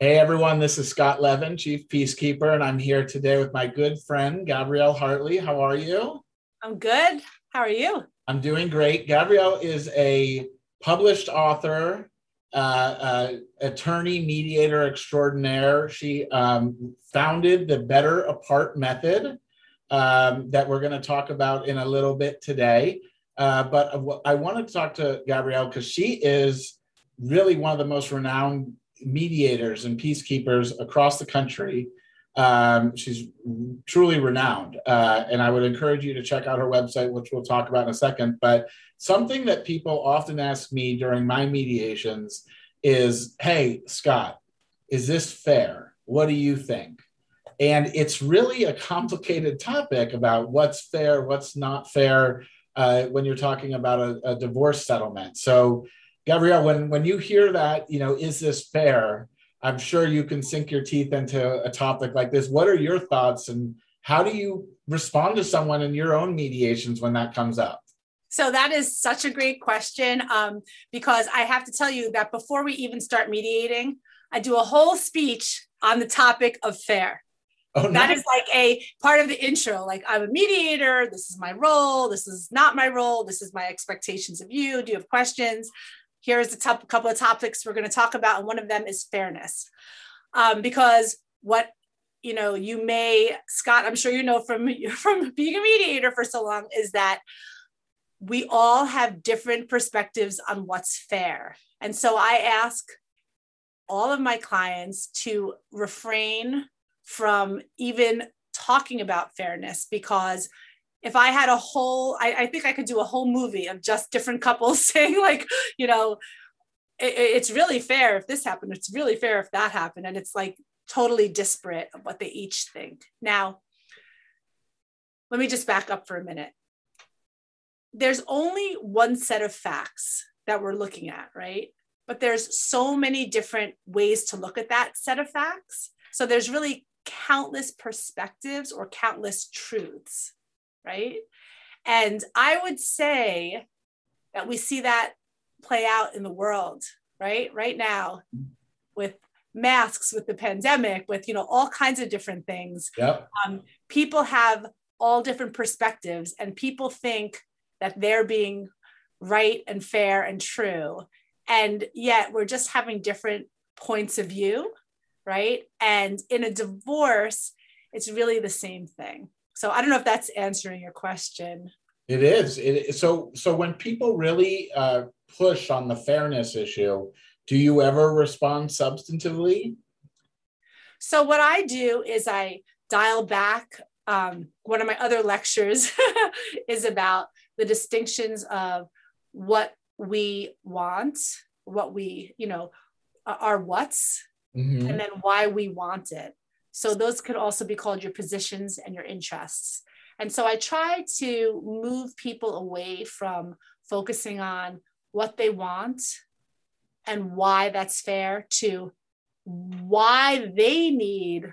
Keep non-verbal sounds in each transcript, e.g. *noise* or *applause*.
Hey everyone, this is Scott Levin, Chief Peacekeeper, and I'm here today with my good friend Gabrielle Hartley. How are you? I'm good. How are you? I'm doing great. Gabrielle is a published author, uh, uh, attorney, mediator extraordinaire. She um, founded the Better Apart Method um, that we're going to talk about in a little bit today. Uh, but I wanted to talk to Gabrielle because she is really one of the most renowned mediators and peacekeepers across the country. Um, she's truly renowned. Uh, and I would encourage you to check out her website, which we'll talk about in a second. But something that people often ask me during my mediations is Hey, Scott, is this fair? What do you think? And it's really a complicated topic about what's fair, what's not fair uh, when you're talking about a, a divorce settlement. So Gabrielle, when when you hear that, you know, is this fair? I'm sure you can sink your teeth into a topic like this. What are your thoughts, and how do you respond to someone in your own mediations when that comes up? So that is such a great question um, because I have to tell you that before we even start mediating, I do a whole speech on the topic of fair. Oh. That is like a part of the intro. Like, I'm a mediator. This is my role. This is not my role. This is my expectations of you. Do you have questions? Here's a top, couple of topics we're going to talk about, and one of them is fairness. Um, because what you know, you may, Scott, I'm sure you know from *laughs* from being a mediator for so long, is that we all have different perspectives on what's fair. And so I ask all of my clients to refrain from even talking about fairness because if I had a whole, I, I, think I could do a whole movie of just different couples *laughs* saying, like, you know, it, it's really fair if this happened. It's really fair if that happened. And it's like totally disparate of what they each think. Now, let me just back up for a minute. There's only one set of facts that we're looking at, right? But there's so many different ways to look at that set of facts. So there's really countless perspectives or countless truths right? And I would say that we see that play out in the world, right? Right now with masks, with the pandemic, with, you know, all kinds of different things. Yep. Um, people have all different perspectives and people think that they're being right and fair and true. And yet we're just having different points of view, right? And in a divorce, it's really the same thing. So I don't know if that's answering your question. It is. It so so when people really uh, push on the fairness issue, do you ever respond substantively? So what I do is I dial back. Um, one of my other lectures *laughs* is about the distinctions of what we want, what we, you know, are what's, mm-hmm. and then why we want it. So those could also be called your positions and your interests. And so I try to move people away from focusing on what they want and why that's fair to why they need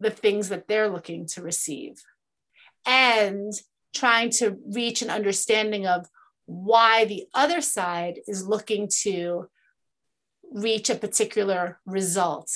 the things that they're looking to receive and trying to reach an understanding of why the other side is looking to reach a particular result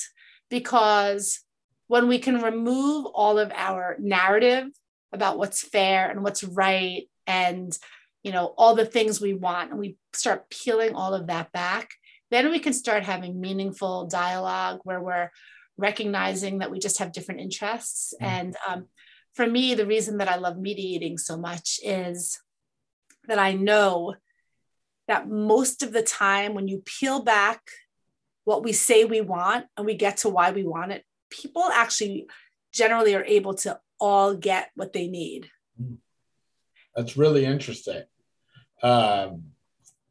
because when we can remove all of our narrative about what's fair and what's right and you know all the things we want and we start peeling all of that back then we can start having meaningful dialogue where we're recognizing that we just have different interests mm-hmm. and um, for me the reason that i love mediating so much is that i know that most of the time when you peel back what we say we want and we get to why we want it people actually generally are able to all get what they need. That's really interesting. Um,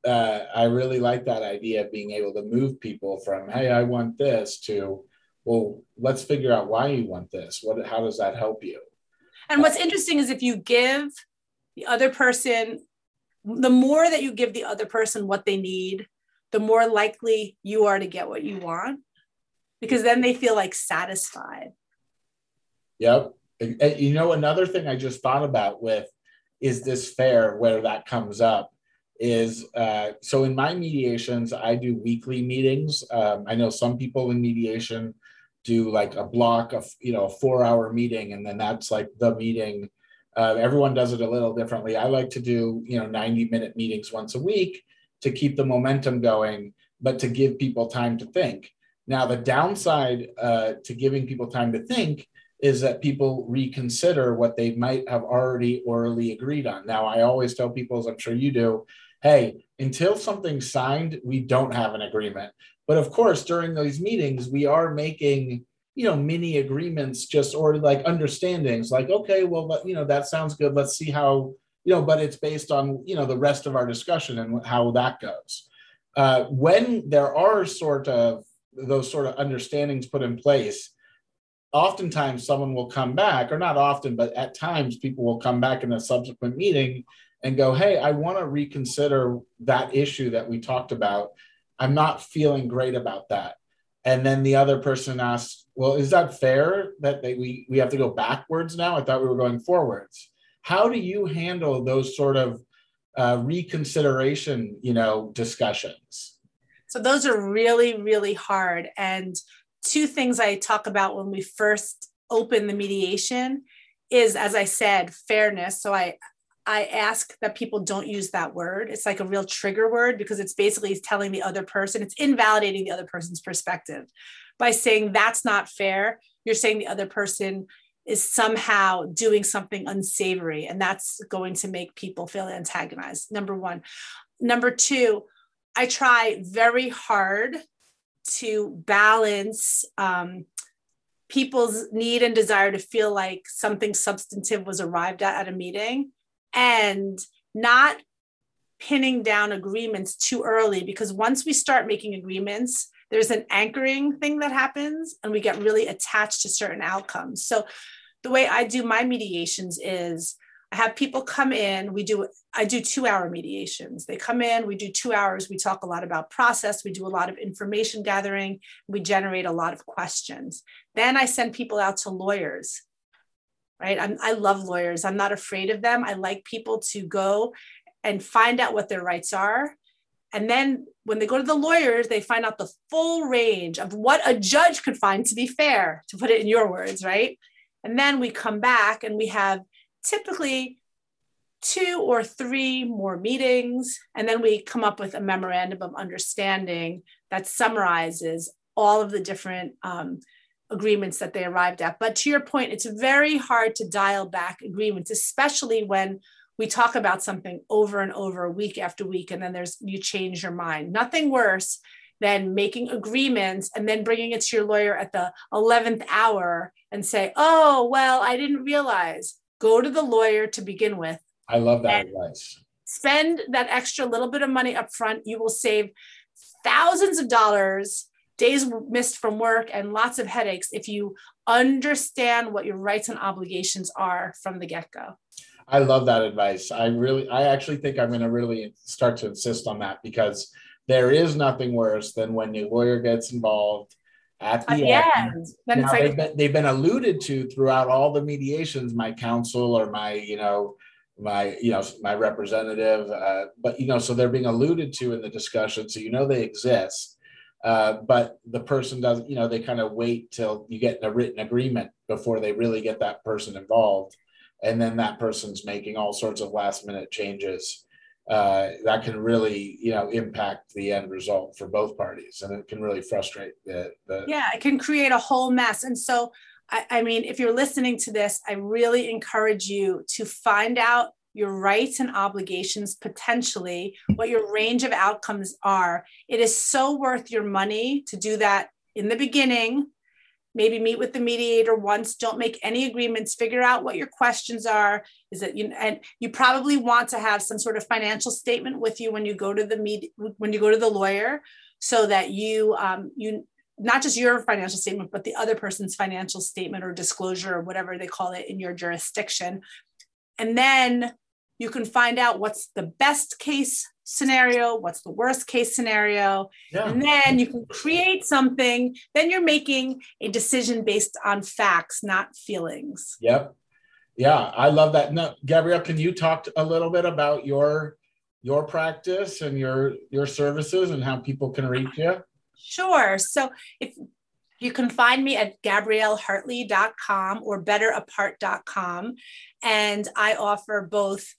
uh, I really like that idea of being able to move people from, hey, I want this to, well, let's figure out why you want this. What, how does that help you? And what's interesting is if you give the other person, the more that you give the other person what they need, the more likely you are to get what you want because then they feel like satisfied. Yep. You know, another thing I just thought about with is this fair where that comes up. is uh, so in my mediations, I do weekly meetings. Um, I know some people in mediation do like a block of, you know, a four hour meeting, and then that's like the meeting. Uh, everyone does it a little differently. I like to do, you know, 90 minute meetings once a week to keep the momentum going, but to give people time to think. Now, the downside uh, to giving people time to think is that people reconsider what they might have already orally agreed on. Now, I always tell people, as I'm sure you do, hey, until something's signed, we don't have an agreement. But of course, during those meetings, we are making you know mini agreements just or like understandings like okay well you know that sounds good let's see how you know but it's based on you know the rest of our discussion and how that goes uh, when there are sort of those sort of understandings put in place oftentimes someone will come back or not often but at times people will come back in a subsequent meeting and go, hey, I want to reconsider that issue that we talked about. I'm not feeling great about that. And then the other person asks, well, is that fair that they, we, we have to go backwards now? I thought we were going forwards. How do you handle those sort of uh, reconsideration, you know, discussions? So those are really, really hard. And two things I talk about when we first open the mediation is, as I said, fairness. So I I ask that people don't use that word. It's like a real trigger word because it's basically telling the other person, it's invalidating the other person's perspective. By saying that's not fair, you're saying the other person is somehow doing something unsavory, and that's going to make people feel antagonized. Number one. Number two, I try very hard to balance um, people's need and desire to feel like something substantive was arrived at at a meeting and not pinning down agreements too early because once we start making agreements there's an anchoring thing that happens and we get really attached to certain outcomes. So the way i do my mediations is have people come in we do i do two hour mediations they come in we do two hours we talk a lot about process we do a lot of information gathering we generate a lot of questions then i send people out to lawyers right? I'm, I love lawyers. I'm not afraid of them. I like people to go and find out what their rights are. And then when they go to the lawyers, they find out the full range of what a judge could find to be fair, to put it in your words, right? And then we come back and we have typically two or three more meetings. And then we come up with a memorandum of understanding that summarizes all of the different um, agreements that they arrived at. But to your point, it's very hard to dial back agreements, especially when we talk about something over and over week after week, and then there's you change your mind. Nothing worse than making agreements and then bringing it to your lawyer at the 11th hour and say, oh, well, I didn't realize. Go to the lawyer to begin with. I love that advice. Spend that extra little bit of money up front. You will save thousands of dollars days missed from work and lots of headaches if you understand what your rights and obligations are from the get-go i love that advice i really i actually think i'm going to really start to insist on that because there is nothing worse than when the lawyer gets involved at the uh, end. Now, like, they've, been, they've been alluded to throughout all the mediations my counsel or my you know my you know my representative uh, but you know so they're being alluded to in the discussion so you know they exist uh, but the person doesn't, you know, they kind of wait till you get in a written agreement before they really get that person involved. And then that person's making all sorts of last minute changes. Uh, that can really, you know, impact the end result for both parties. And it can really frustrate the, the Yeah, it can create a whole mess. And so, I, I mean, if you're listening to this, I really encourage you to find out your rights and obligations potentially, what your range of outcomes are. It is so worth your money to do that in the beginning. Maybe meet with the mediator once. Don't make any agreements. Figure out what your questions are. Is it you and you probably want to have some sort of financial statement with you when you go to the med, when you go to the lawyer, so that you um, you not just your financial statement, but the other person's financial statement or disclosure or whatever they call it in your jurisdiction. And then you can find out what's the best case scenario, what's the worst case scenario, yeah. and then you can create something. Then you're making a decision based on facts, not feelings. Yep. Yeah, I love that. No, Gabrielle, can you talk a little bit about your your practice and your your services and how people can reach you? Sure. So if you can find me at gabriellehartley.com or betterapart.com. And I offer both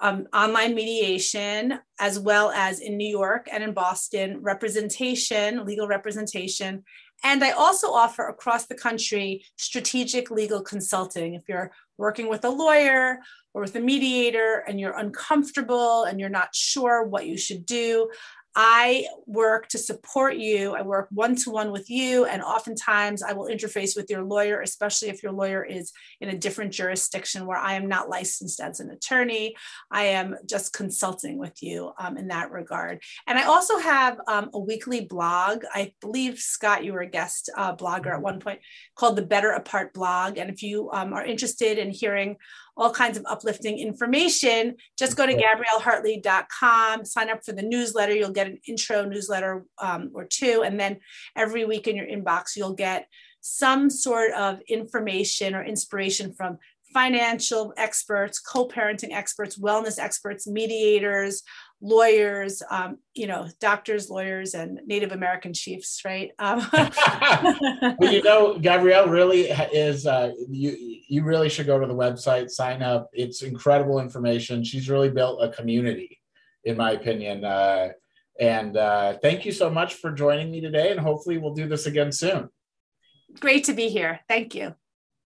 um, online mediation as well as in New York and in Boston representation, legal representation. And I also offer across the country strategic legal consulting. If you're working with a lawyer or with a mediator and you're uncomfortable and you're not sure what you should do, I work to support you. I work one to one with you. And oftentimes I will interface with your lawyer, especially if your lawyer is in a different jurisdiction where I am not licensed as an attorney. I am just consulting with you um, in that regard. And I also have um, a weekly blog. I believe, Scott, you were a guest uh, blogger at one point called the Better Apart blog. And if you um, are interested in hearing all kinds of uplifting information, just go to gabriellehartley.com, sign up for the newsletter. You'll get an intro newsletter um, or two. And then every week in your inbox, you'll get some sort of information or inspiration from financial experts, co parenting experts, wellness experts, mediators, lawyers, um, you know, doctors, lawyers, and Native American chiefs, right? Um, *laughs* well, you know, Gabrielle really is. Uh, you you really should go to the website, sign up. It's incredible information. She's really built a community, in my opinion. Uh, and uh, thank you so much for joining me today. And hopefully, we'll do this again soon. Great to be here. Thank you.